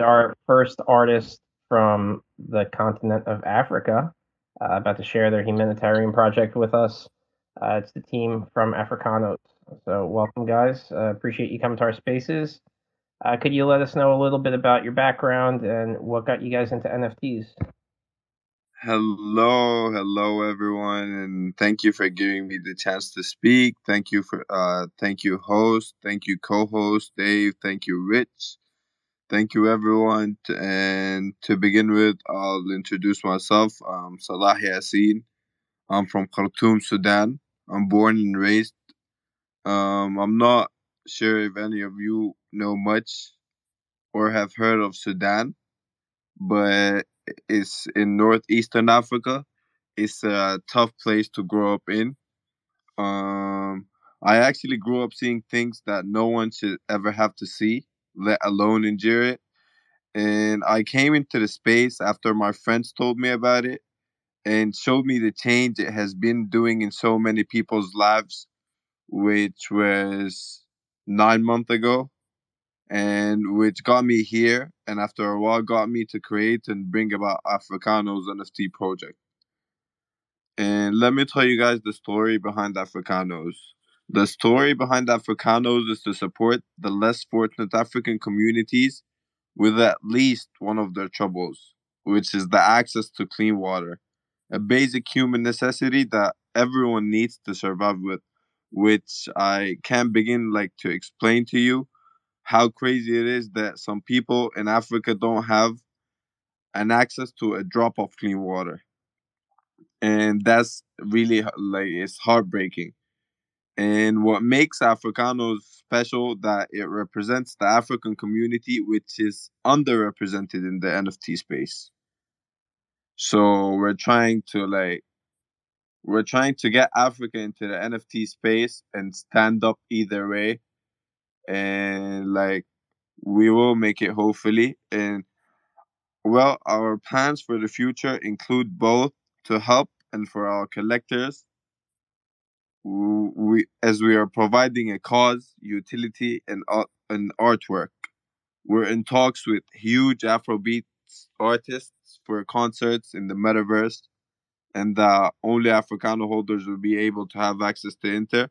our first artist from the continent of Africa, uh, about to share their humanitarian project with us. Uh, it's the team from Africanos. So, welcome, guys. Uh, appreciate you coming to our spaces. Uh, could you let us know a little bit about your background and what got you guys into NFTs? Hello, hello everyone, and thank you for giving me the chance to speak. Thank you for uh thank you host, thank you co-host Dave, thank you Rich. Thank you everyone and to begin with, I'll introduce myself. I'm Salah Yassin. I'm from Khartoum, Sudan. I'm born and raised. Um I'm not sure if any of you know much or have heard of Sudan, but it's in northeastern Africa. It's a tough place to grow up in. Um, I actually grew up seeing things that no one should ever have to see, let alone endure it. And I came into the space after my friends told me about it and showed me the change it has been doing in so many people's lives, which was nine months ago and which got me here and after a while got me to create and bring about Africanos NFT project. And let me tell you guys the story behind Africanos. The story behind Africanos is to support the less fortunate African communities with at least one of their troubles, which is the access to clean water, a basic human necessity that everyone needs to survive with, which I can't begin like to explain to you how crazy it is that some people in Africa don't have an access to a drop of clean water. And that's really like it's heartbreaking. And what makes Africanos special that it represents the African community which is underrepresented in the NFT space. So we're trying to like we're trying to get Africa into the NFT space and stand up either way and like we will make it hopefully and well our plans for the future include both to help and for our collectors we as we are providing a cause utility and art and artwork we're in talks with huge afrobeat artists for concerts in the metaverse and uh, only africano holders will be able to have access to enter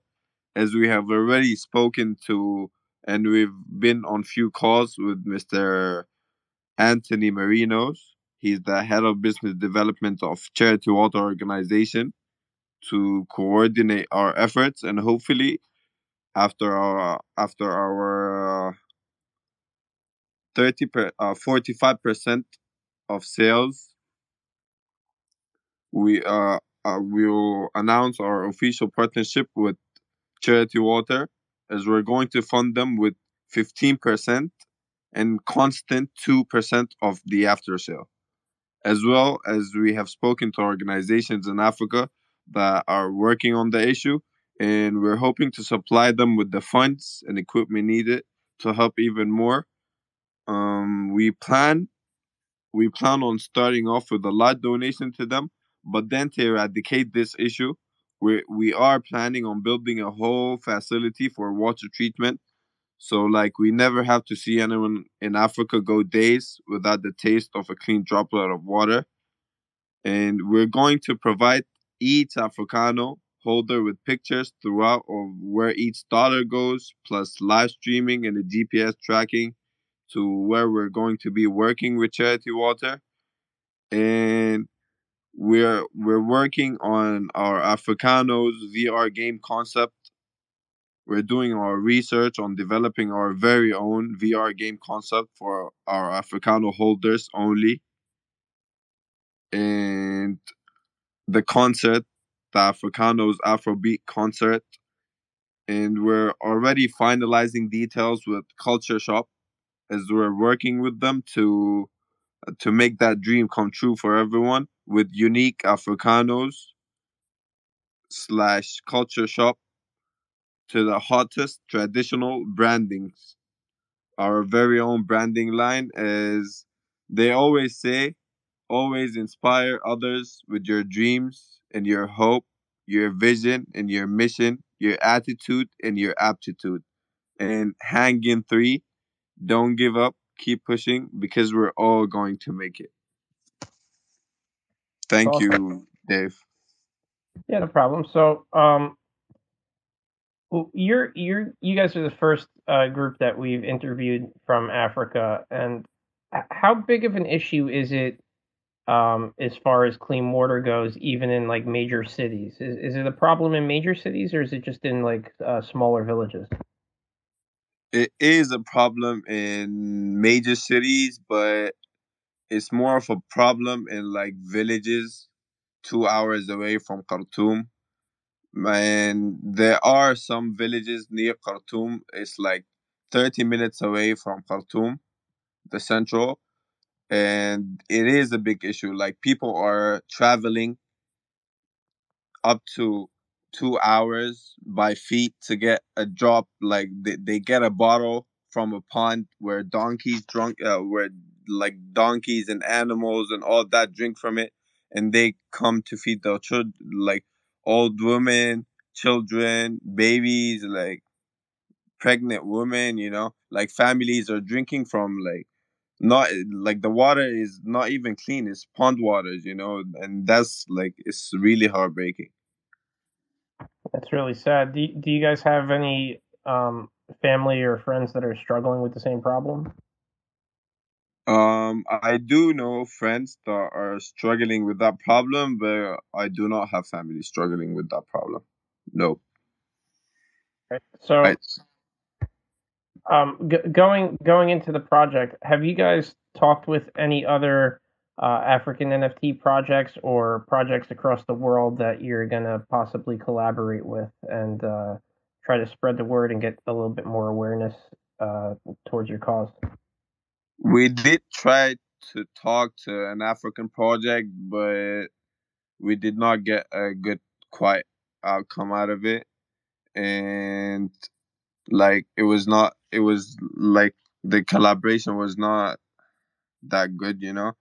as we have already spoken to and we've been on few calls with Mr. Anthony Marinos. He's the head of business development of Charity Water Organization to coordinate our efforts and hopefully after our after our uh, 30 per, uh, 45% of sales we uh, uh will announce our official partnership with Charity Water as we're going to fund them with 15% and constant 2% of the after sale. As well as we have spoken to organizations in Africa that are working on the issue, and we're hoping to supply them with the funds and equipment needed to help even more. Um, we plan we plan on starting off with a lot donation to them, but then to eradicate this issue, we we are planning on building a whole facility for water treatment so like we never have to see anyone in africa go days without the taste of a clean droplet of water and we're going to provide each africano holder with pictures throughout of where each dollar goes plus live streaming and the gps tracking to where we're going to be working with charity water and we're we're working on our Africanos VR game concept. We're doing our research on developing our very own VR game concept for our Africano holders only. And the concert, the Africanos Afrobeat concert. And we're already finalizing details with Culture Shop as we're working with them to uh, to make that dream come true for everyone with unique Africanos slash culture shop to the hottest traditional brandings. Our very own branding line is they always say, always inspire others with your dreams and your hope, your vision and your mission, your attitude and your aptitude. And hang in three, don't give up, keep pushing because we're all going to make it. Thank Awesome. you, Dave. Yeah, no problem. So, um, well, you're you're you guys are the first uh, group that we've interviewed from Africa, and how big of an issue is it um, as far as clean water goes, even in like major cities? Is is it a problem in major cities, or is it just in like uh, smaller villages? It is a problem in major cities, but it's more of a problem in like villages two hours away from Khartoum. And there are some villages near Khartoum. It's like 30 minutes away from Khartoum, the central. And it is a big issue. Like people are traveling up to two hours by feet to get a drop. Like they, they get a bottle from a pond where donkeys drunk, uh, where like donkeys and animals and all that drink from it. And they come to feed their children, like old women, children, babies, like pregnant women, you know, like families are drinking from like not like the water is not even clean, it's pond waters, you know, and that's like it's really heartbreaking. That's really sad. Do do you guys have any um, family or friends that are struggling with the same problem? Um, I do know friends that are struggling with that problem, but I do not have family struggling with that problem. No. Right. So, I, um, g- going going into the project, have you guys talked with any other uh, African NFT projects or projects across the world that you're gonna possibly collaborate with and uh, try to spread the word and get a little bit more awareness uh, towards your cause? we did try to talk to an African project, but we did not get a good, quite outcome out of it. And like it was not, it was like the collaboration was not that good, you know.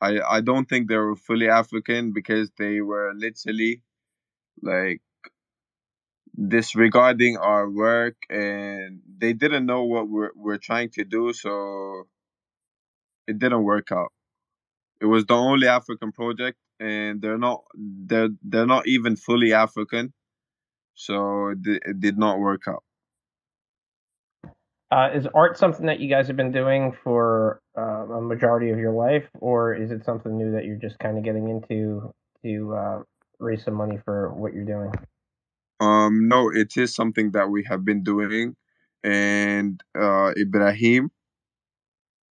I I don't think they were fully African because they were literally like disregarding our work and they didn't know what we're we're trying to do so it didn't work out it was the only african project and they're not they're they're not even fully african so it, it did not work out Uh, is art something that you guys have been doing for uh, a majority of your life, or is it something new that you're just kind of getting into to uh, raise some money for what you're doing? um no it is something that we have been doing and uh ibrahim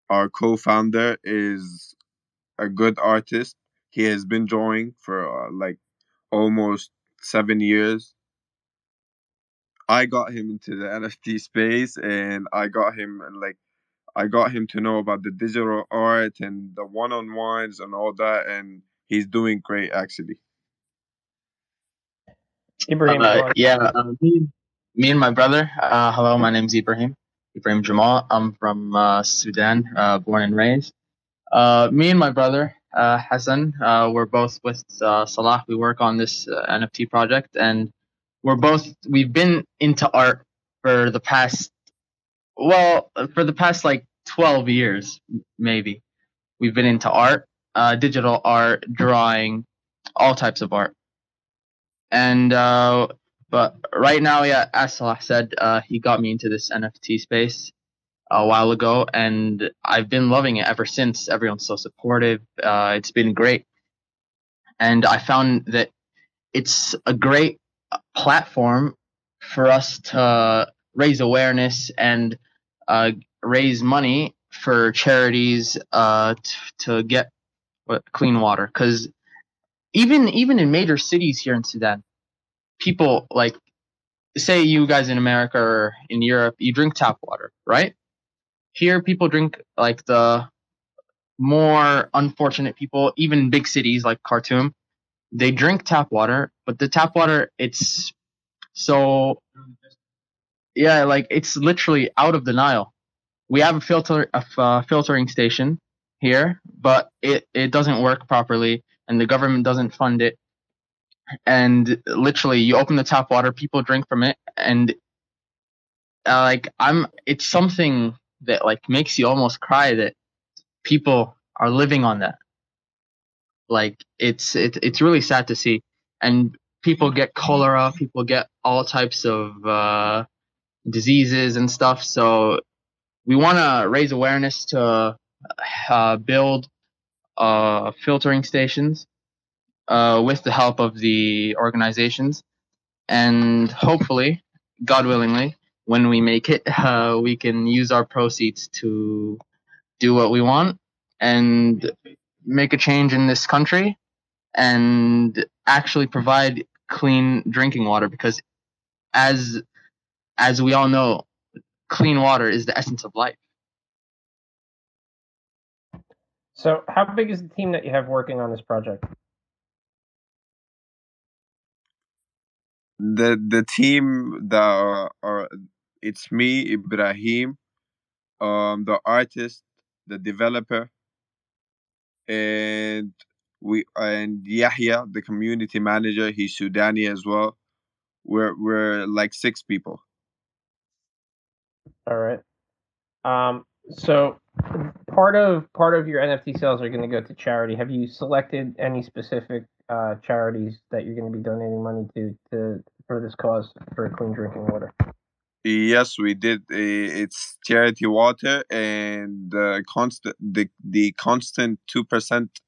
our co-founder is a good artist he has been drawing for uh, like almost seven years I got him into the NFT space and I got him like I got him to know about the digital art and the one on ones and all that and he's doing great actually. Ibrahim, Uh, yeah, uh, me, me and my brother. Uh, hello, my name's Ibrahim. Ibrahim Jamal. I'm from uh, Sudan, uh, born and raised. Uh, me and my brother uh, Hassan, uh, we're both with uh, Salah. We work on this uh, NFT project, and we're both we've been into art for the past well for the past like 12 years maybe. We've been into art, uh, digital art, drawing, all types of art, and uh, but right now, yeah, as Salah said, uh, he got me into this NFT space a while ago, and I've been loving it ever since. Everyone's so supportive. Uh, it's been great, and I found that it's a great platform for us to raise awareness and uh, raise money for charities uh, t- to get clean water. Because even even in major cities here in Sudan, people like say you guys in America or in Europe, you drink tap water, right? Here, people drink like the more unfortunate people, even big cities like Khartoum, they drink tap water, but the tap water, it's so, yeah, like it's literally out of the Nile. We have a filter, a uh, filtering station here, but it, it doesn't work properly and the government doesn't fund it and literally you open the tap water people drink from it and uh, like i'm it's something that like makes you almost cry that people are living on that. Like it's it's it's really sad to see, and people get cholera, people get all types of uh, diseases and stuff. So we want to raise awareness to uh, build uh, filtering stations uh, with the help of the organizations, and hopefully, God willingly, when we make it, uh, we can use our proceeds to do what we want. And make a change in this country and actually provide clean drinking water because as as we all know clean water is the essence of life. So how big is the team that you have working on this project? The the team that are, are it's me ibrahim um the artist the developer and we and Yahya, the community manager, he's Sudani as well. We're we're like six people. All right. Um. So part of part of your NFT sales are going to go to charity. Have you selected any specific uh, charities that you're going to be donating money to to for this cause for clean drinking water? Yes, we did. Eh, it's charity water, and uh, the constant the the constant two percent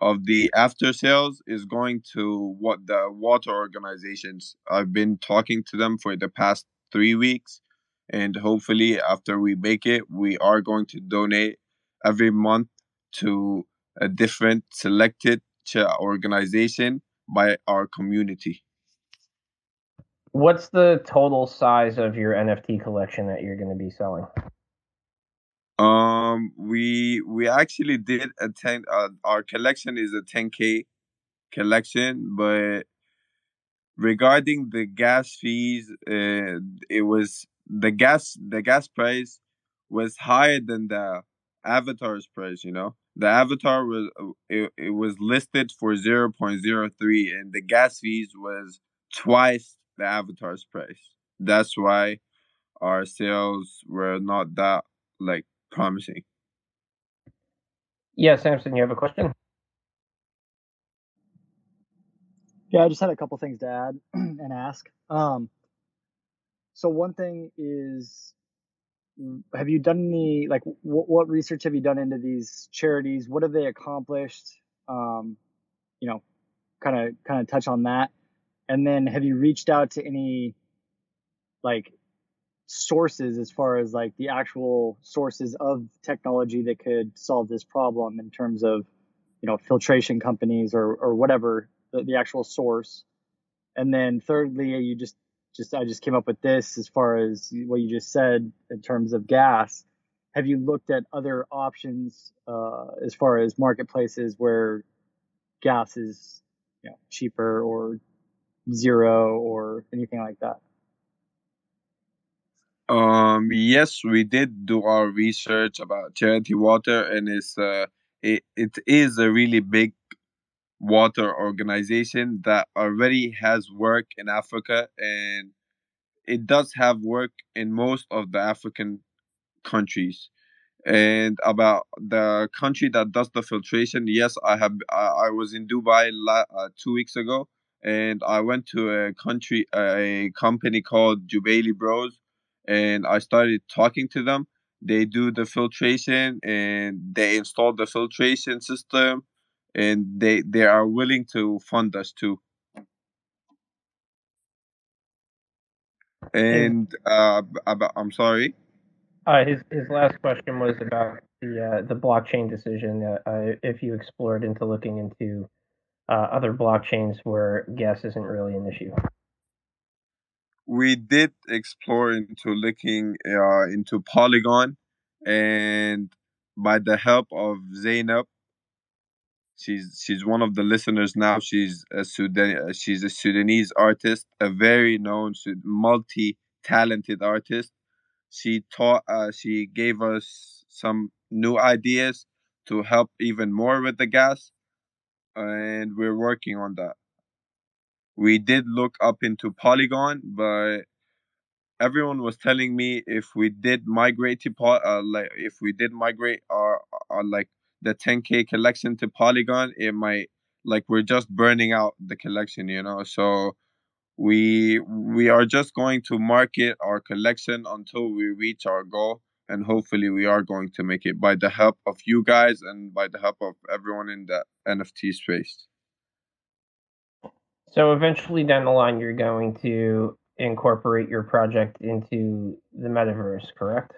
of the after sales is going to what the water organizations. I've been talking to them for the past three weeks, and hopefully, after we make it, we are going to donate every month to a different selected organization by our community. What's the total size of your NFT collection that you're going to be selling? Um, we we actually did a ten. Uh, our collection is a ten k collection, but regarding the gas fees, uh, it was the gas the gas price was higher than the avatar's price. You know, the avatar was it, it was listed for zero point zero three, and the gas fees was twice the avatar's price. That's why our sales were not that like promising. Yeah, Samson, you have a question? Yeah, I just had a couple things to add and ask. Um, so one thing is, have you done any like what, what research have you done into these charities? What have they accomplished? Um, you know, kind of kind of touch on that. And then have you reached out to any like sources as far as like the actual sources of technology that could solve this problem in terms of you know filtration companies or or whatever the, the actual source? And then thirdly you just just i just came up with this as far as what you just said in terms of gas. Have you looked at other options uh, as far as marketplaces where gas is you know cheaper or zero or anything like that? Um, yes, we did do our research about charity water, and it's uh, it, it is a really big water organization that already has work in Africa, and it does have work in most of the African countries and about the country that does the filtration yes i have i, I was in dubai la, uh, two weeks ago and i went to a country a company called jubaili bros and i started talking to them. They do the filtration and they install the filtration system and they they are willing to fund us too. And uh about, i'm sorry? Uh, his his last question was about the uh, the blockchain decision. Uh, if you explored into looking into uh, other blockchains where gas isn't really an issue. We did explore into looking uh, into Polygon, and by the help of Zainab, she's she's one of the listeners now. She's a Sudan she's a Sudanese artist, a very known, multi talented artist she taught uh, she gave us some new ideas to help even more with the gas and we're working on that we did look up into polygon but everyone was telling me if we did migrate to po- uh, like if we did migrate our, our like the 10k collection to Polygon, it might like we're just burning out the collection, you know. So we we are just going to market our collection until we reach our goal and hopefully we are going to make it by the help of you guys and by the help of everyone in the NFT space. So eventually down the line you're going to incorporate your project into the metaverse, correct?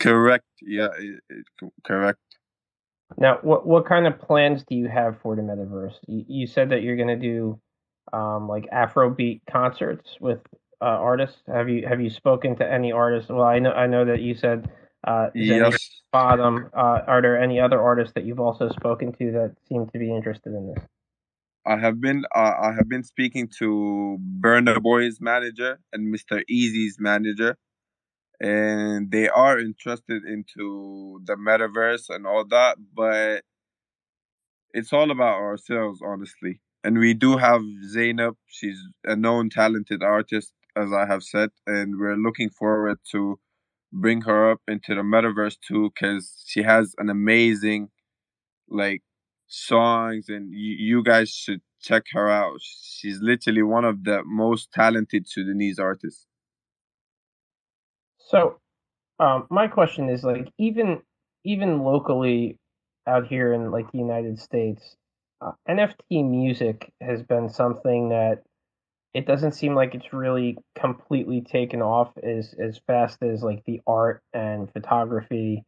Correct. Yeah, it, it, correct. Now, what what kind of plans do you have for the metaverse? You, you said that you're going to do um, like Afrobeat concerts with uh, artists. Have you have you spoken to any artists? Well, I know I know that you said uh, yes. Bottom. Uh, are there any other artists that you've also spoken to that seem to be interested in this? I have been uh, I have been speaking to Burna Boy's manager and Mr. Eazi's manager, and they are interested into the metaverse and all that. But it's all about ourselves, honestly. And we do have Zainab. She's a known talented artist, as I have said, and we're looking forward to bring her up into the metaverse too, because she has an amazing, like songs and you, you guys should check her out. She's literally one of the most talented Sudanese artists. So, um, my question is like even even locally out here in like the United States, uh, NFT music has been something that it doesn't seem like it's really completely taken off as as fast as like the art and photography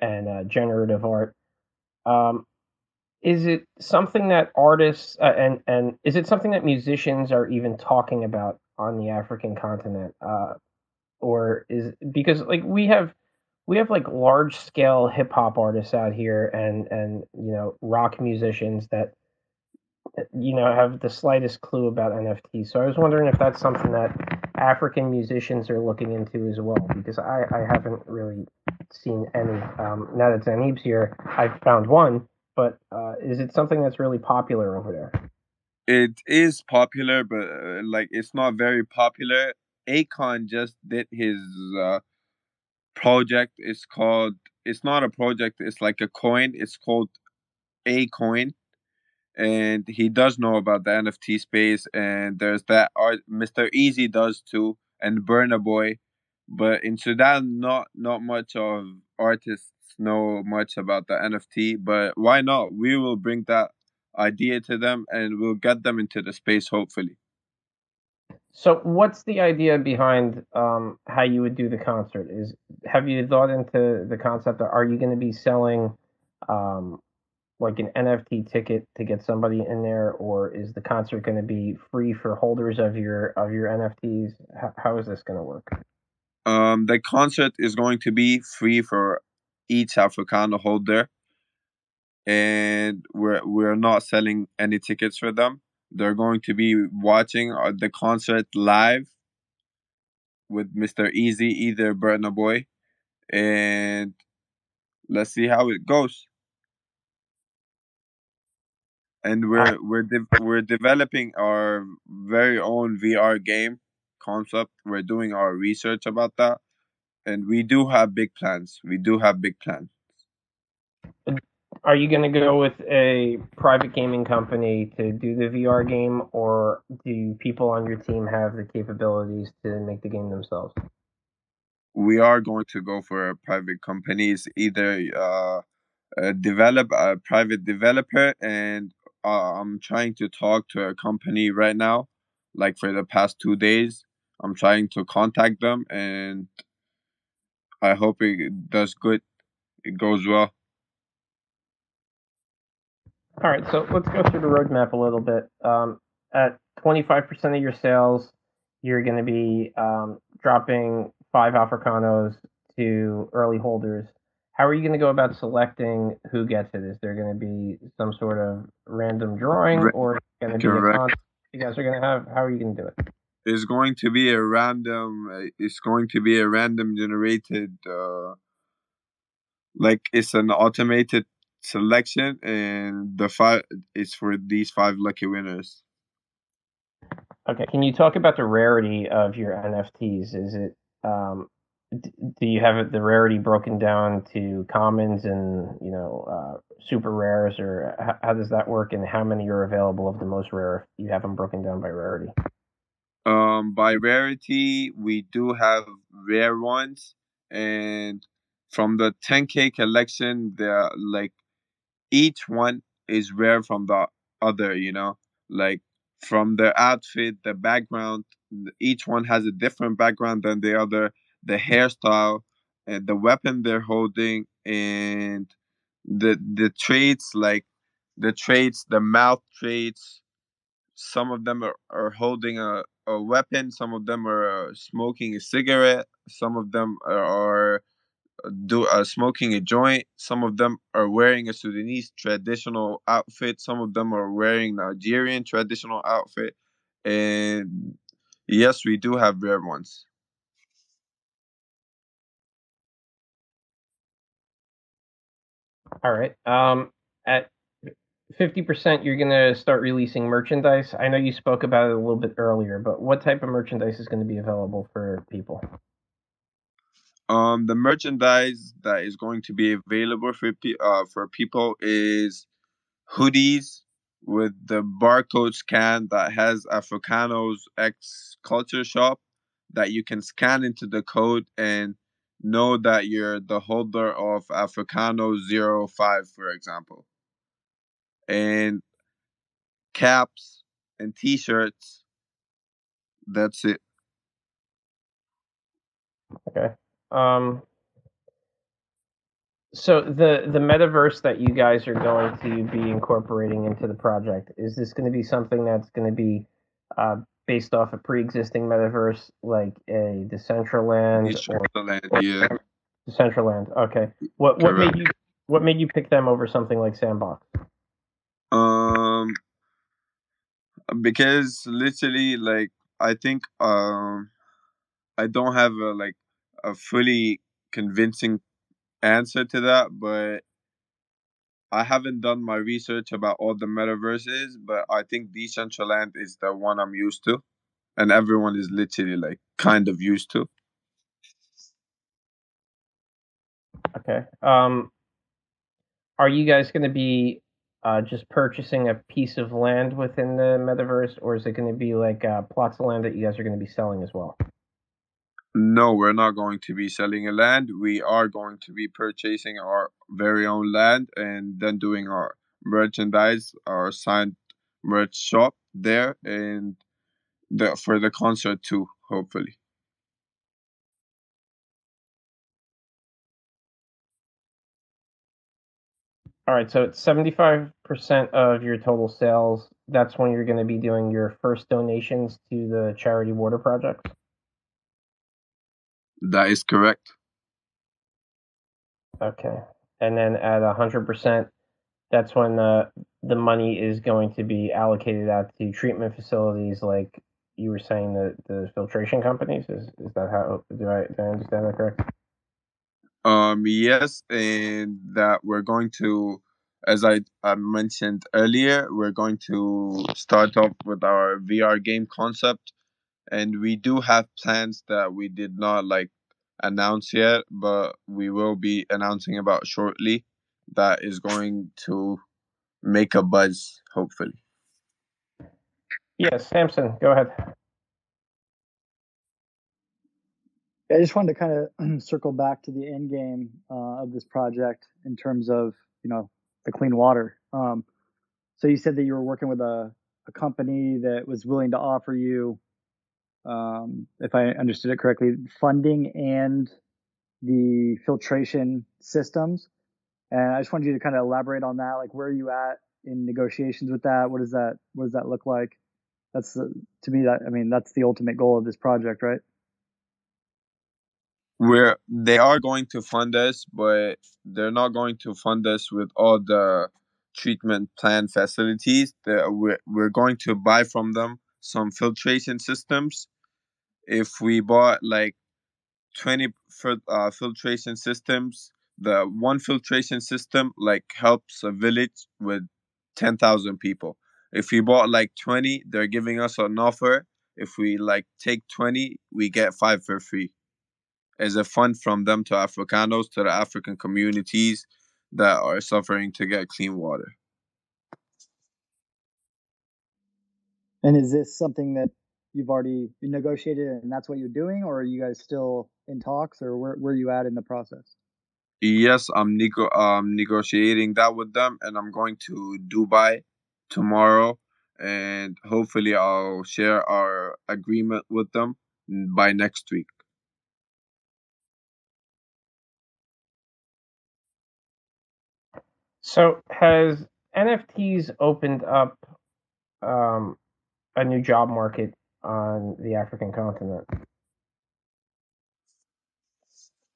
and uh, generative art. Um, is it something that artists uh, and and is it something that musicians are even talking about on the African continent uh, or is because like we have we have like large scale hip hop artists out here and and you know rock musicians that you know have the slightest clue about NFT so I was wondering if that's something that African musicians are looking into as well because I I haven't really seen any um, now that Zainab's here I've found one but uh, is it something that's really popular over there? It is popular, but uh, like it's not very popular. Akon just did his uh, project. It's called. It's not a project. It's like a coin. It's called Akoin, and he does know about the NFT space. And there's that art. Mr. Eazi does too, and Burna Boy. But in Sudan, not not much of artists know much about the NFT, but why not? We will bring that idea to them and we'll get them into the space hopefully. So, what's the idea behind um, how you would do the concert? Is have you thought into the concept? Are you going to be selling um, like an NFT ticket to get somebody in there, or is the concert going to be free for holders of your of your NFTs? how, how is this going to work? Um, the concert is going to be free for each Africano holder, and we're we're not selling any tickets for them. They're going to be watching uh, the concert live with Mr. Eazi, either Burna Boy, and let's see how it goes. And we're we're de- we're developing our very own VR game concept. We're doing our research about that and we do have big plans. We do have big plans. Are you going to go with a private gaming company to do the VR game, or do people on your team have the capabilities to make the game themselves? We are going to go for a private companies, either uh, a develop a private developer, and uh, I'm trying to talk to a company right now. Like for the past two days, I'm trying to contact them and I hope it does good. It goes well. All right, so let's go through the roadmap a little bit. Um, at 25% of your sales, you're going to be um, dropping five Africanos to early holders. How are you going to go about selecting who gets it? Is there going to be some sort of random drawing, or going to be a contest you guys are going to have? How are you going to do it? it? is going to be a random uh, it's going to be a random generated uh, like it's an automated selection and the five is for these five lucky winners Okay, can you talk about the rarity of your NFTs? Is it um, do you have the rarity broken down to commons and you know uh, super rares, or h- how does that work? And how many are available of the most rare? If you have them broken down by rarity. Um, by rarity, we do have rare ones, and from the 10k collection, they're like each one is rare from the other. You know, like from the outfit, the background, each one has a different background than the other. The hairstyle, and the weapon they're holding, and the the traits like the traits, the mouth traits, some of them are, are holding a, a weapon some of them are uh, smoking a cigarette some of them are, are uh, do uh, smoking a joint some of them are wearing a sudanese traditional outfit some of them are wearing nigerian traditional outfit and yes we do have rare ones All right. Um, at fifty percent, you're gonna start releasing merchandise. I know you spoke about it a little bit earlier, but what type of merchandise is going to be available for people? um the merchandise that is going to be available for uh, for people is hoodies with the barcode scan that has Africano's X culture shop that you can scan into the code and know that you're the holder of Africano 05, for example. And caps and t shirts. That's it. Okay. Um, so the the metaverse that you guys are going to be incorporating into the project is this going to be something that's going to be uh, based off a pre-existing metaverse like a Decentraland or, Decentraland, or yeah. Decentraland? Okay. What what Correct. made you what made you pick them over something like Sandbox? Um, because literally, like, I think um, I don't have a like a fully convincing answer to that, but I haven't done my research about all the metaverses, but I think Decentraland is the one I'm used to, and everyone is literally like kind of used to. Okay. Um, are you guys going to be uh, just purchasing a piece of land within the metaverse, or is it going to be like uh, plots of land that you guys are going to be selling as well? No, we're not going to be selling a land. We are going to be purchasing our very own land and then doing our merchandise, our signed merch shop there, and the for the concert too, hopefully. All right, so it's 75% of your total sales. That's when you're going to be doing your first donations to the charity water project. That is correct. Okay. And then at 100%, that's when the the money is going to be allocated out to treatment facilities like you were saying the the filtration companies is is that how do I, do I understand that correct? Um, yes, and that we're going to, as I, I mentioned earlier, we're going to start off with our VR game concept, and we do have plans that we did not like announce yet, but we will be announcing about shortly. That is going to make a buzz, hopefully. Yes, Samson, go ahead. I just wanted to kind of circle back to the end game uh, of this project in terms of you know the clean water. Um, so you said that you were working with a, a company that was willing to offer you, um, if I understood it correctly, funding and the filtration systems. And I just wanted you to kind of elaborate on that. Like, where are you at in negotiations with that? What does that What does that look like? That's the, to me that I mean that's the ultimate goal of this project, right? We're they are going to fund us, but they're not going to fund us with all the treatment plant facilities. That we're we're going to buy from them some filtration systems. If we bought like twenty fil- uh, filtration systems, the one filtration system like helps a village with ten thousand people. If we bought like twenty, they're giving us an offer if we like take 20 we get five for free as a fund from them to africanos to the african communities that are suffering to get clean water And is this something that you've already negotiated and that's what you're doing, or are you guys still in talks, or where where are you at in the process? yes i'm nego- um, negotiating that with them and i'm going to dubai tomorrow and hopefully i'll share our agreement with them by next week So has NFTs opened up um, a new job market on the African continent?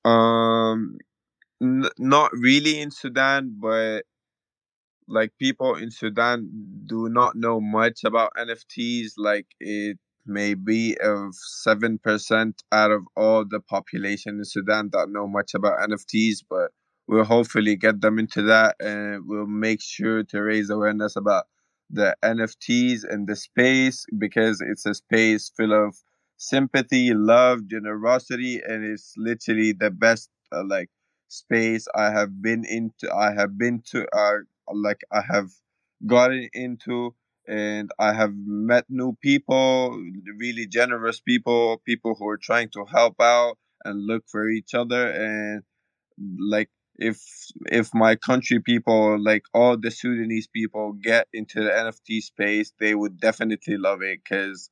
um n- not really in sudan but like people in Sudan do not know much about NFTs. Like it may be of seven percent out of all the population in Sudan that know much about NFTs, but we'll hopefully get them into that and we'll make sure to raise awareness about the NFTs and the space because it's a space full of sympathy, love, generosity, and it's literally the best uh, like space I have been into. I have been to. Uh, like I have gotten into and I have met new people, really generous people, people who are trying to help out and look for each other and like if if my country people like all the Sudanese people get into the NFT space, they would definitely love it because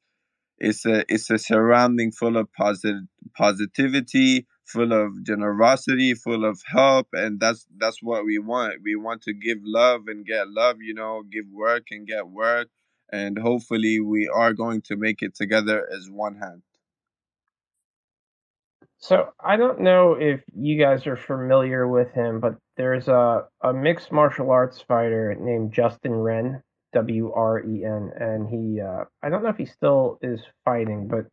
it's a it's a surrounding full of positive positivity, full of generosity, full of help, and that's that's what we want. We want to give love and get love, you know, give work and get work, and hopefully we are going to make it together as one hand. So I don't know if you guys are familiar with him, but there's a, a mixed martial arts fighter named Justin Wren, W R E N, and he uh, I don't know if he still is fighting, but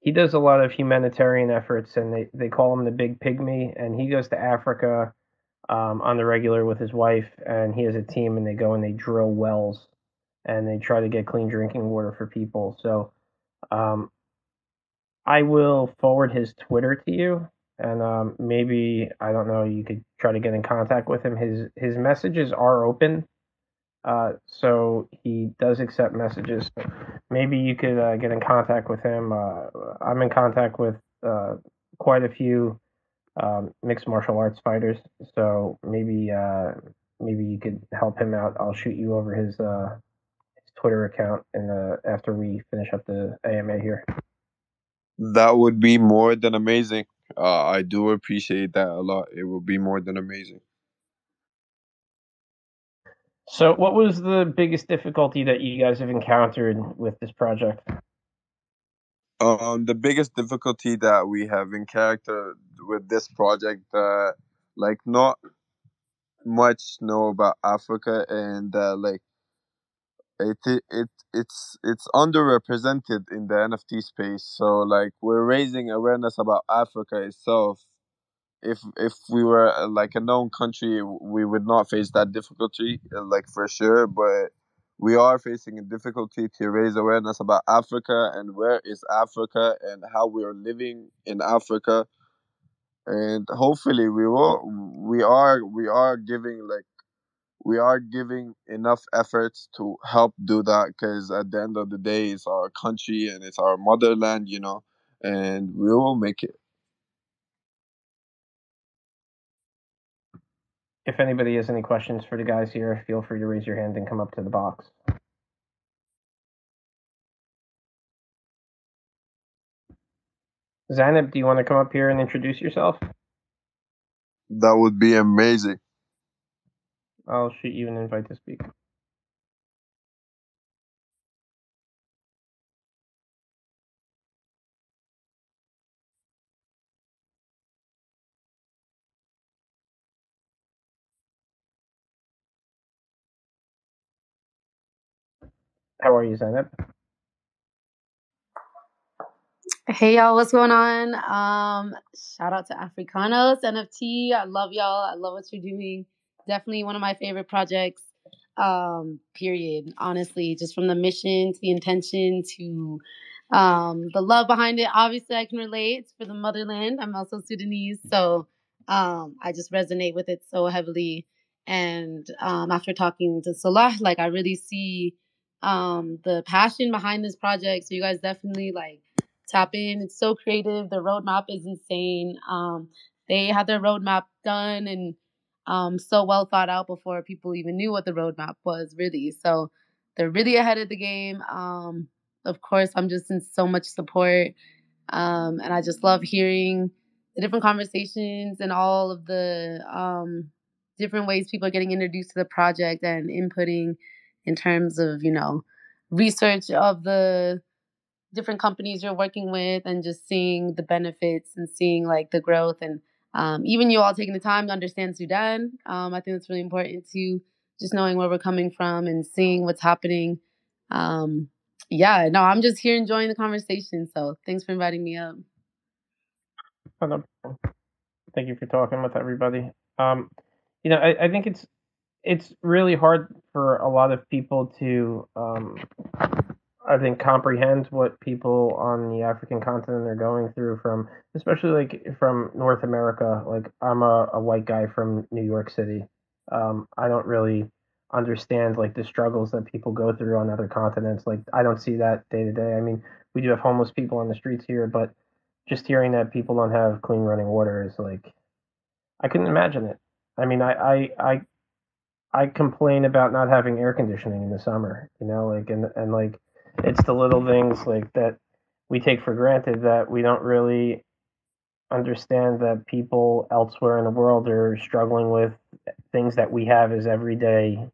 he does a lot of humanitarian efforts, and they they call him the Big Pygmy, and he goes to Africa um, on the regular with his wife, and he has a team, and they go and they drill wells, and they try to get clean drinking water for people. So um, I will forward his Twitter to you, and um, maybe I don't know. You could try to get in contact with him. His his messages are open, uh, so he does accept messages. So maybe you could uh, get in contact with him. Uh, I'm in contact with uh, quite a few um, mixed martial arts fighters, so maybe uh, maybe you could help him out. I'll shoot you over his uh, his Twitter account, and after we finish up the AMA here. That would be more than amazing. Uh, I do appreciate that a lot. It would be more than amazing. So, what was the biggest difficulty that you guys have encountered with this project? Um, the biggest difficulty that we have encountered with this project, uh, like not much know about Africa and uh, like it, it it it's it's underrepresented in the NFT space. So like we're raising awareness about Africa itself. If if we were uh, like a known country, we would not face that difficulty, uh, like for sure. But we are facing a difficulty to raise awareness about Africa and where is Africa and how we are living in Africa. And hopefully we will we are we are giving like we are giving enough efforts to help do that because at the end of the day it's our country and it's our motherland you know and we will make it if anybody has any questions for the guys here feel free to raise your hand and come up to the box Zainab, do you want to come up here and introduce yourself? That would be amazing. I'll shoot you an invite to speak. How are you, Zainab? Hey y'all, what's going on? Um, shout out to Africanos NFT. I love y'all. I love what you're doing definitely one of my favorite projects. Um, period. Honestly, just from the mission to the intention to um, the love behind it. Obviously, I can relate. For the motherland. I'm also Sudanese, so um, I just resonate with it so heavily. And um, after talking to Salah, like I really see um, the passion behind this project. So you guys definitely like tap in. It's so creative. The roadmap is insane. Um, they had their roadmap done and um, so well thought out before people even knew what the roadmap was really. So they're really ahead of the game. Um, of course, I'm just in so much support. Um, and I just love hearing the different conversations and all of the um, different ways people are getting introduced to the project and inputting in terms of, you know, research of the different companies you're working with and just seeing the benefits and seeing like the growth and um, even you all taking the time to understand Sudan. Um, I think it's really important to just knowing where we're coming from and seeing what's happening. Um, yeah, no, I'm just here enjoying the conversation. So thanks for inviting me up. Thank you for talking with everybody. Um, you know, I, I think it's it's really hard for a lot of people to um, I think comprehend what people on the African continent are going through from especially like from North America. Like I'm a, a white guy from New York City. Um, I don't really understand like the struggles that people go through on other continents. Like I don't see that day to day. I mean, we do have homeless people on the streets here, but just hearing that people don't have clean running water is like I couldn't imagine it. I mean, I I I, I complain about not having air conditioning in the summer, you know, like and and like it's the little things like that we take for granted that we don't really understand that people elsewhere in the world are struggling with things that we have as everyday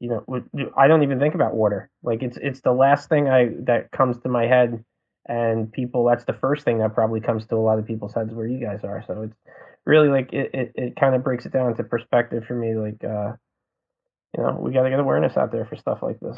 you know i don't even think about water. Like it's it's the last thing i that comes to my head and people that's the first thing that probably comes to a lot of people's heads where you guys are. So it's really like it, it, it kind of breaks it down into perspective for me like uh you know we got to get awareness out there for stuff like this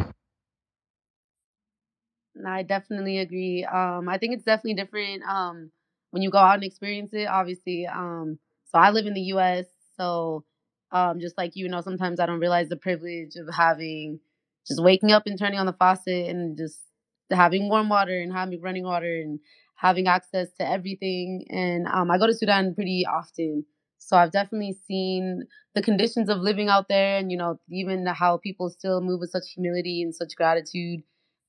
I definitely agree. Um, I think it's definitely different um, when you go out and experience it. Obviously, um, so I live in the U.S., so um, just like you know, sometimes I don't realize the privilege of having just waking up and turning on the faucet and just having warm water and having running water and having access to everything. And um, I go to Sudan pretty often, so I've definitely seen the conditions of living out there, and you know, even how people still move with such humility and such gratitude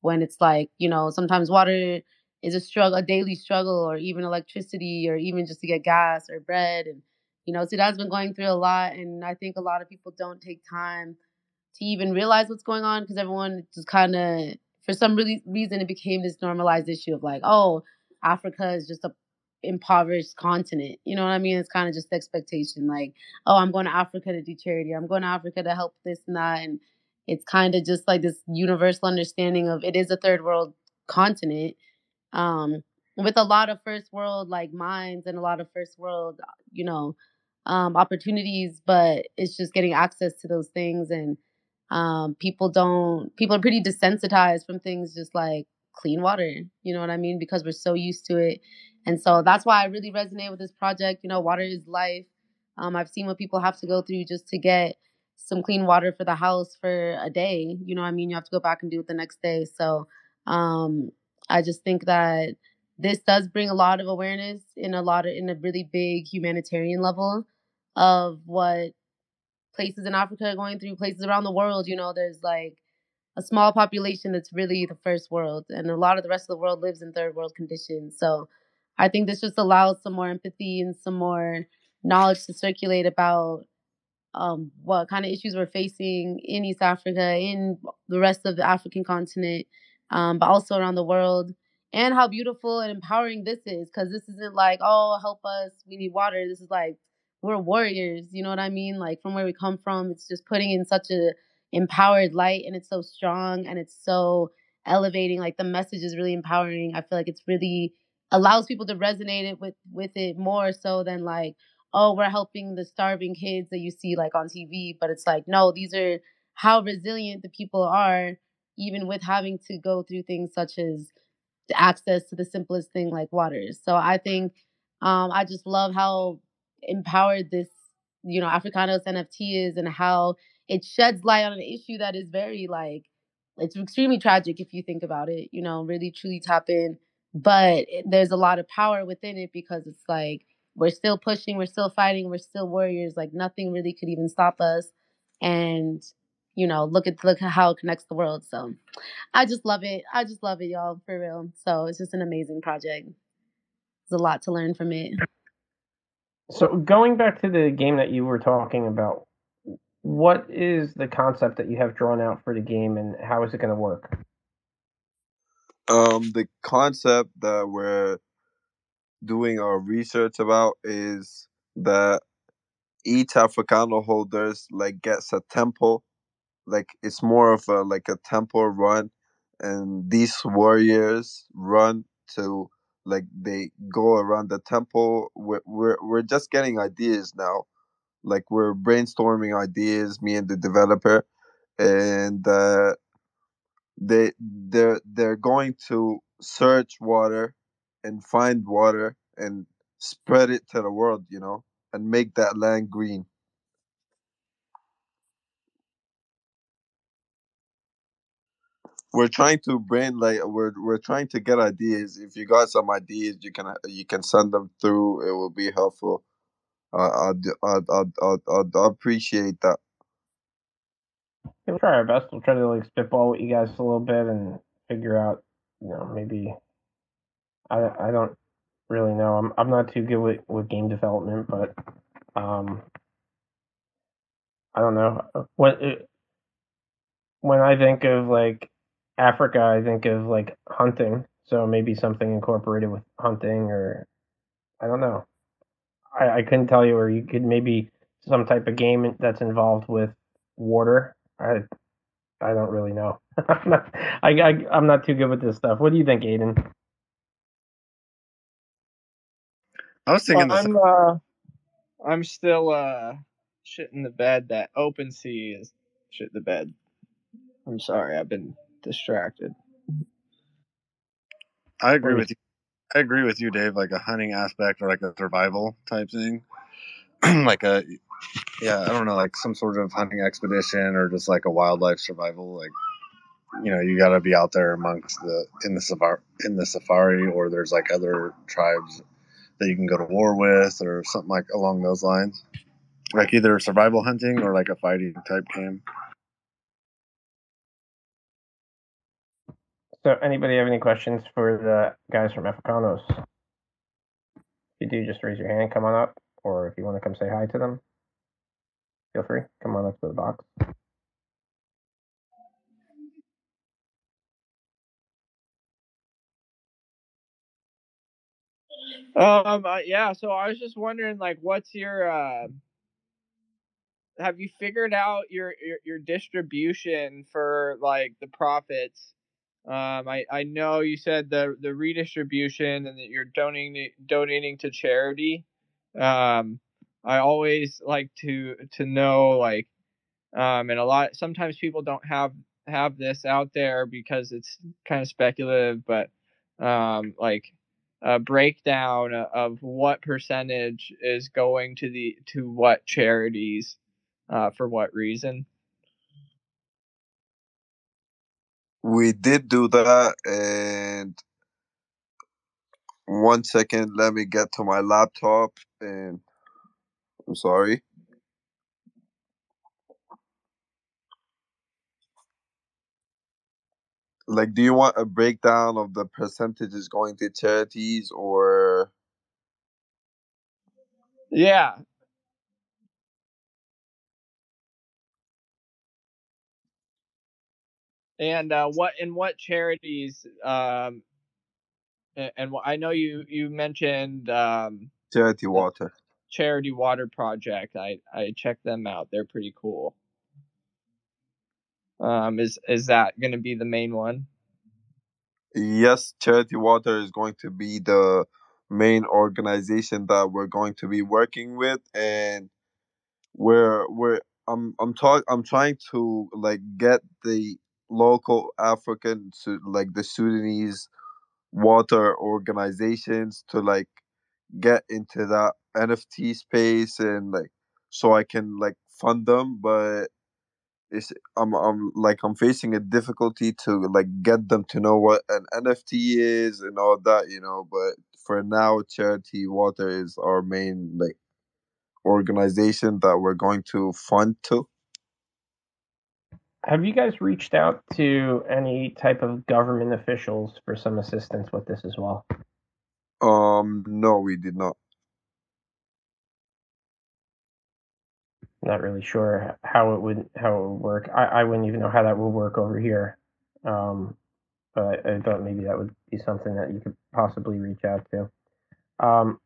when it's like you know sometimes water is a struggle a daily struggle or even electricity or even just to get gas or bread and you know sudan's been going through a lot and i think a lot of people don't take time to even realize what's going on because everyone just kind of for some really reason it became this normalized issue of like oh africa is just a impoverished continent you know what i mean? It's kind of just expectation like oh i'm going to africa to do charity. I'm going to africa to help this and that and it's kind of just like this universal understanding of it is a third world continent um, with a lot of first world like minds and a lot of first world you know um, opportunities but it's just getting access to those things and um, people don't people are pretty desensitized from things just like clean water you know what i mean because we're so used to it. And so that's why i really resonate with this project you know water is life. Um, i've seen what people have to go through just to get some clean water for the house for a day. You know I mean? You have to go back and do it the next day. So um, I just think that this does bring a lot of awareness in a lot of in a really big humanitarian level of what places in Africa are going through, places around the world. You know, there's like a small population that's really the first world, and a lot of the rest of the world lives in third world conditions. So I think this just allows some more empathy and some more knowledge to circulate about um, what kind of issues we're facing in East Africa, in the rest of the African continent, um, but also around the world, and how beautiful and empowering this is. Because this isn't like, oh, help us, we need water. This is like, we're warriors. You know what I mean? Like from where we come from, it's just putting in such a empowered light, and it's so strong and it's so elevating. Like the message is really empowering. I feel like it's really allows people to resonate it with with it more so than like oh, we're helping the starving kids that you see like on TV. But it's like, no, these are how resilient the people are, even with having to go through things such as access to the simplest thing like water. So I think um, I just love how empowered this, you know, Africanos NFT is and how it sheds light on an issue that is very like it's extremely tragic if you think about it. You know, really truly tap in, but there's a lot of power within it because it's like we're still pushing, we're still fighting, we're still warriors. Like nothing really could even stop us, and you know, look at look at how it connects the world. So I just love it. I just love it, y'all, for real. So it's just an amazing project. There's a lot to learn from it. So going back to the game that you were talking about, what is the concept that you have drawn out for the game and how is it going to work? Um, the concept that we're doing our research about is that each Africano holders like gets a temple. Like it's more of a like a temple run and these warriors run to like they go around the temple. We're, we're we're just getting ideas now. Like we're brainstorming ideas me and the developer and uh they they're they're going to search water and find water and spread it to the world you know and make that land green we're trying to brain like we're we're trying to get ideas. If you got some ideas, you can you can send them through. It will be helpful. Uh, I'd, I'd, I'd, I'd, I'd appreciate that. We'll try our best. We'll try to like spitball with you guys a little bit and figure out, you know, maybe. I I don't really know. I'm I'm not too good with, with game development, but um, I don't know when it, when I think of like Africa, I think of like hunting. So maybe something incorporated with hunting, or I don't know. I, I couldn't tell you, or you could maybe some type of game that's involved with water. I I don't really know. I'm not, I, I I'm not too good with this stuff. What do you think, Aiden? I was thinking. Well, I'm uh, I'm still uh shit in the bed that OpenSea is shit the bed. I'm sorry, I've been distracted. I agree with you. I agree with you, Dave. Like a hunting aspect or like a survival type thing, like a yeah, I don't know, like some sort of hunting expedition or just like a wildlife survival. Like you know, you got to be out there amongst the in the safari in the safari, or there's like other tribes that you can go to war with, or something like along those lines. Like either survival hunting or like a fighting type game. So, anybody have any questions for the guys from Africanos? If you do, just raise your hand, come on up, or if you want to come say hi to them, feel free. Come on up to the box. Um. Uh, yeah. So I was just wondering, like, what's your uh, have you figured out your, your your distribution for like the profits um, I, I know you said the the redistribution and that you're donating donating to charity. Um, I always like to to know like, um, and a lot sometimes people don't have have this out there because it's kind of speculative, but um, like a breakdown of what percentage is going to the to what charities, uh, for what reason. we did do that and one second let me get to my laptop and i'm sorry like do you want a breakdown of the percentages going to charities or yeah And uh, what in what charities? Um, and, and I know you you mentioned um, Charity Water. Charity Water Project. I I checked them out. They're pretty cool. Um, is is that going to be the main one? Yes, Charity Water is going to be the main organization that we're going to be working with, and we're we're I'm I'm talk I'm trying to like get the local African, to like the Sudanese water organizations to like get into that NFT space and like so I can like fund them. But it's I'm I'm like I'm facing a difficulty to like get them to know what an NFT is and all that, you know. But for now, Charity Water is our main like organization that we're going to fund to. Have you guys reached out to any type of government officials for some assistance with this as well? Um, no, we did not. Not really sure how it would how it would work. I, I wouldn't even know how that would work over here. Um, but I, I thought maybe that would be something that you could possibly reach out to. Um,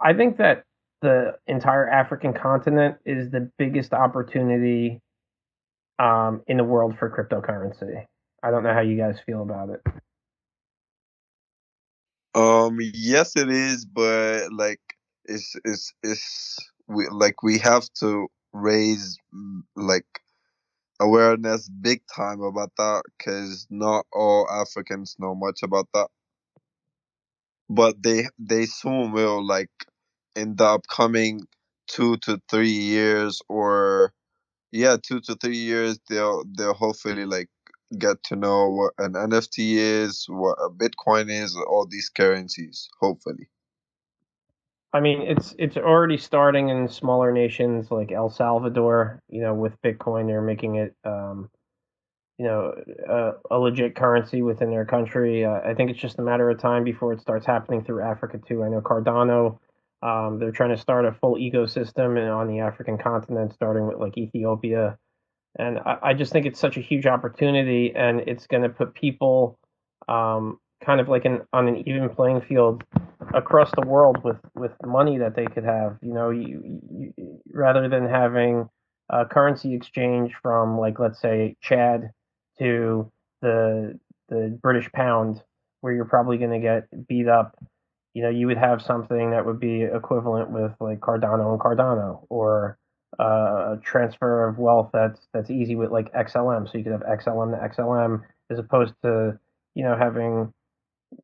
I think that the entire African continent is the biggest opportunity um, in the world for cryptocurrency. I don't know how you guys feel about it. Um, yes, it is, but like it's it's it's we like we have to raise mm, like awareness big time about that because not all Africans know much about that. But they they soon will like in the upcoming two to three years or yeah two to three years they'll they'll hopefully like get to know what an nft is what a bitcoin is all these currencies hopefully I mean, it's it's already starting in smaller nations like El Salvador. You know, with Bitcoin, they're making it, um, you know, a, a legit currency within their country. Uh, I think it's just a matter of time before it starts happening through Africa too. I know Cardano. Um, they're trying to start a full ecosystem on the African continent, starting with like Ethiopia, and I, I just think it's such a huge opportunity, and it's going to put people um, kind of like an on an even playing field across the world with with money that they could have. You know, you, you rather than having a currency exchange from like let's say Chad to the the British pound, where you're probably going to get beat up. You know, you would have something that would be equivalent with like Cardano and Cardano, or uh, a transfer of wealth that's that's easy with like XLM. So you could have XLM to XLM as opposed to you know having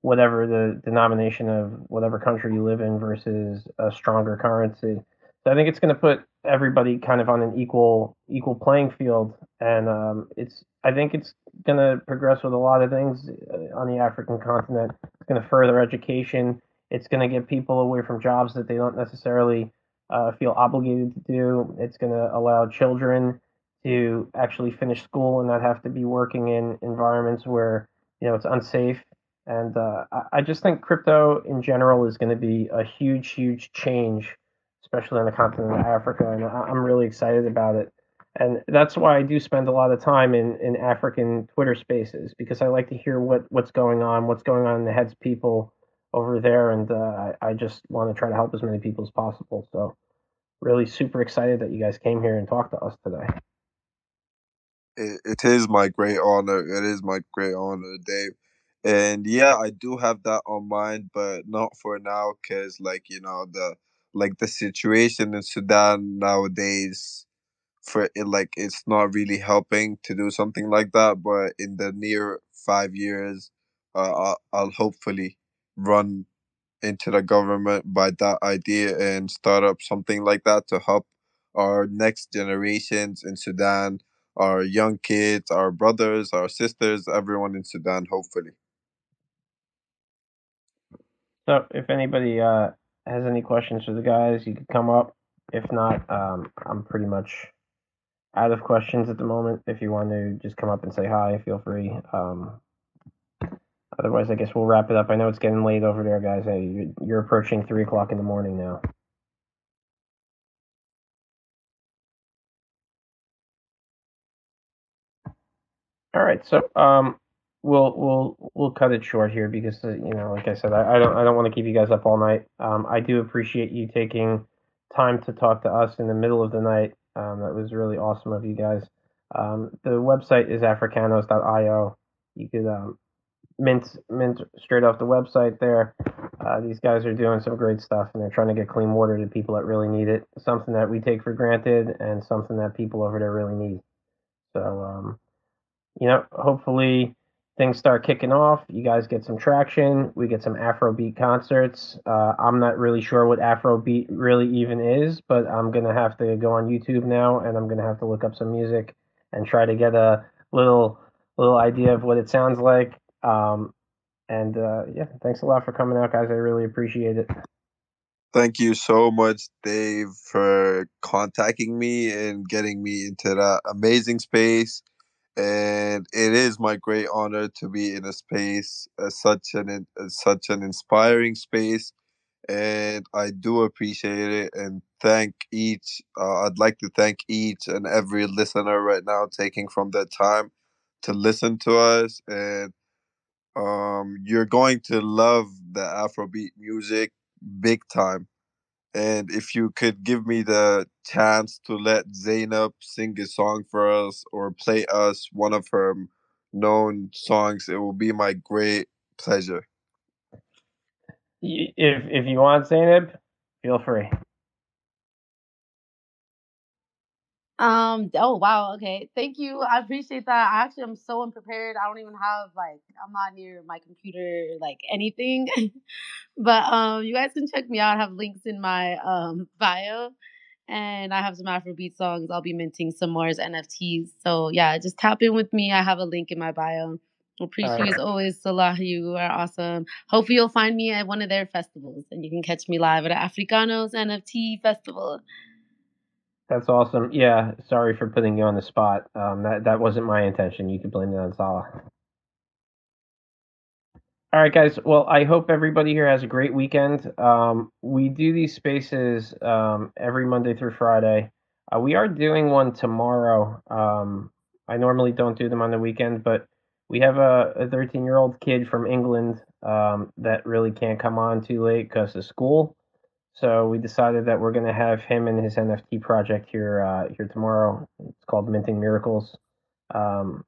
whatever the denomination of whatever country you live in versus a stronger currency. So I think it's going to put everybody kind of on an equal equal playing field, and um, it's I think it's going to progress with a lot of things uh, on the African continent. It's going to further education. It's going to get people away from jobs that they don't necessarily uh, feel obligated to do. It's going to allow children to actually finish school and not have to be working in environments where you know it's unsafe and uh, I just think crypto in general is going to be a huge, huge change, especially on the continent of Africa. And I'm really excited about it. And that's why I do spend a lot of time in, in African Twitter spaces because I like to hear what, what's going on, what's going on in the heads of people over there. And uh, I, just want to try to help as many people as possible. So, really super excited that you guys came here and talked to us today. it, it is my great honor it is my great honor dave and yeah i do have that on mind but not for now because like you know the like the situation in sudan nowadays for it like it's not really helping to do something like that but in the near five years uh, I'll, I'll hopefully run into the government by that idea and start up something like that to help our next generations in sudan our young kids our brothers our sisters everyone in sudan hopefully So if anybody uh, has any questions for the guys, you could come up. If not, um, I'm pretty much out of questions at the moment. If you want to just come up and say hi, feel free. Um, otherwise, I guess we'll wrap it up. I know it's getting late over there, guys. Hey, you're approaching three o'clock in the morning now. All right, so um, we'll we'll we'll cut it short here because uh, you know, like I said, I, I don't I don't want to keep you guys up all night. Um, I do appreciate you taking time to talk to us in the middle of the night. Um, that was really awesome of you guys. Um, the website is africanos.io. You could um, mint mint straight off the website there. Uh, these guys are doing some great stuff, and they're trying to get clean water to people that really need it. Something that we take for granted, and something that people over there really need. So, um, you know, hopefully things start kicking off, you guys get some traction. We get some Afrobeat concerts. Uh, I'm not really sure what Afrobeat really even is, but I'm gonna have to go on YouTube now, and I'm gonna have to look up some music and try to get a little little idea of what it sounds like. Um, and uh, yeah, thanks a lot for coming out, guys. I really appreciate it. Thank you so much, Dave, for contacting me and getting me into that amazing space. And it is my great honor to be in a space uh, such an uh, such an inspiring space, and I do appreciate it and thank each. Uh, I'd like to thank each and every listener right now taking from their time to listen to us and um, you're going to love the Afrobeat music big time. And if you could give me the chance to let Zainab sing a song for us or play us one of her known songs, it will be my great pleasure. If if you want Zainab, feel free. Um. Oh wow. Okay. Thank you. I appreciate that. I actually am so unprepared. I don't even have like I'm not near my computer like anything. but um, you guys can check me out. I have links in my um bio, and I have some Afrobeat songs. I'll be minting some more as NFTs. So yeah, just tap in with me. I have a link in my bio. Appreciate you as always, Salah. You are awesome. Hopefully, you'll find me at one of their festivals, and you can catch me live at the Africanos NFT Festival. That's awesome. Yeah, sorry for putting you on the spot. Um, that that wasn't my intention. You can blame it on Salah. All right, guys. Well, I hope everybody here has a great weekend. Um, we do these spaces um, every Monday through Friday. Uh, we are doing one tomorrow. Um, I normally don't do them on the weekend, but we have a 13 year old kid from England um, that really can't come on too late because of school. So we decided that we're going to have him and his NFT project here uh, here tomorrow. It's called Minting Miracles. Um,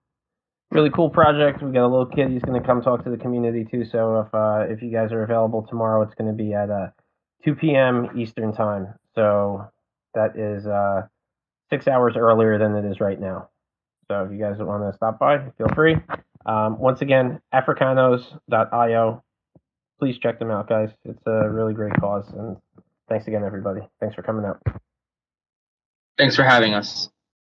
really cool project. We got a little kid. He's going to come talk to the community too. So if uh, if you guys are available tomorrow, it's going to be at uh, 2 p.m. Eastern time. So that is uh, six hours earlier than it is right now. So if you guys want to stop by, feel free. Um, once again, Africanos.io. Please check them out, guys. It's a really great cause, and Thanks again, everybody. Thanks for coming out. Thanks for having us.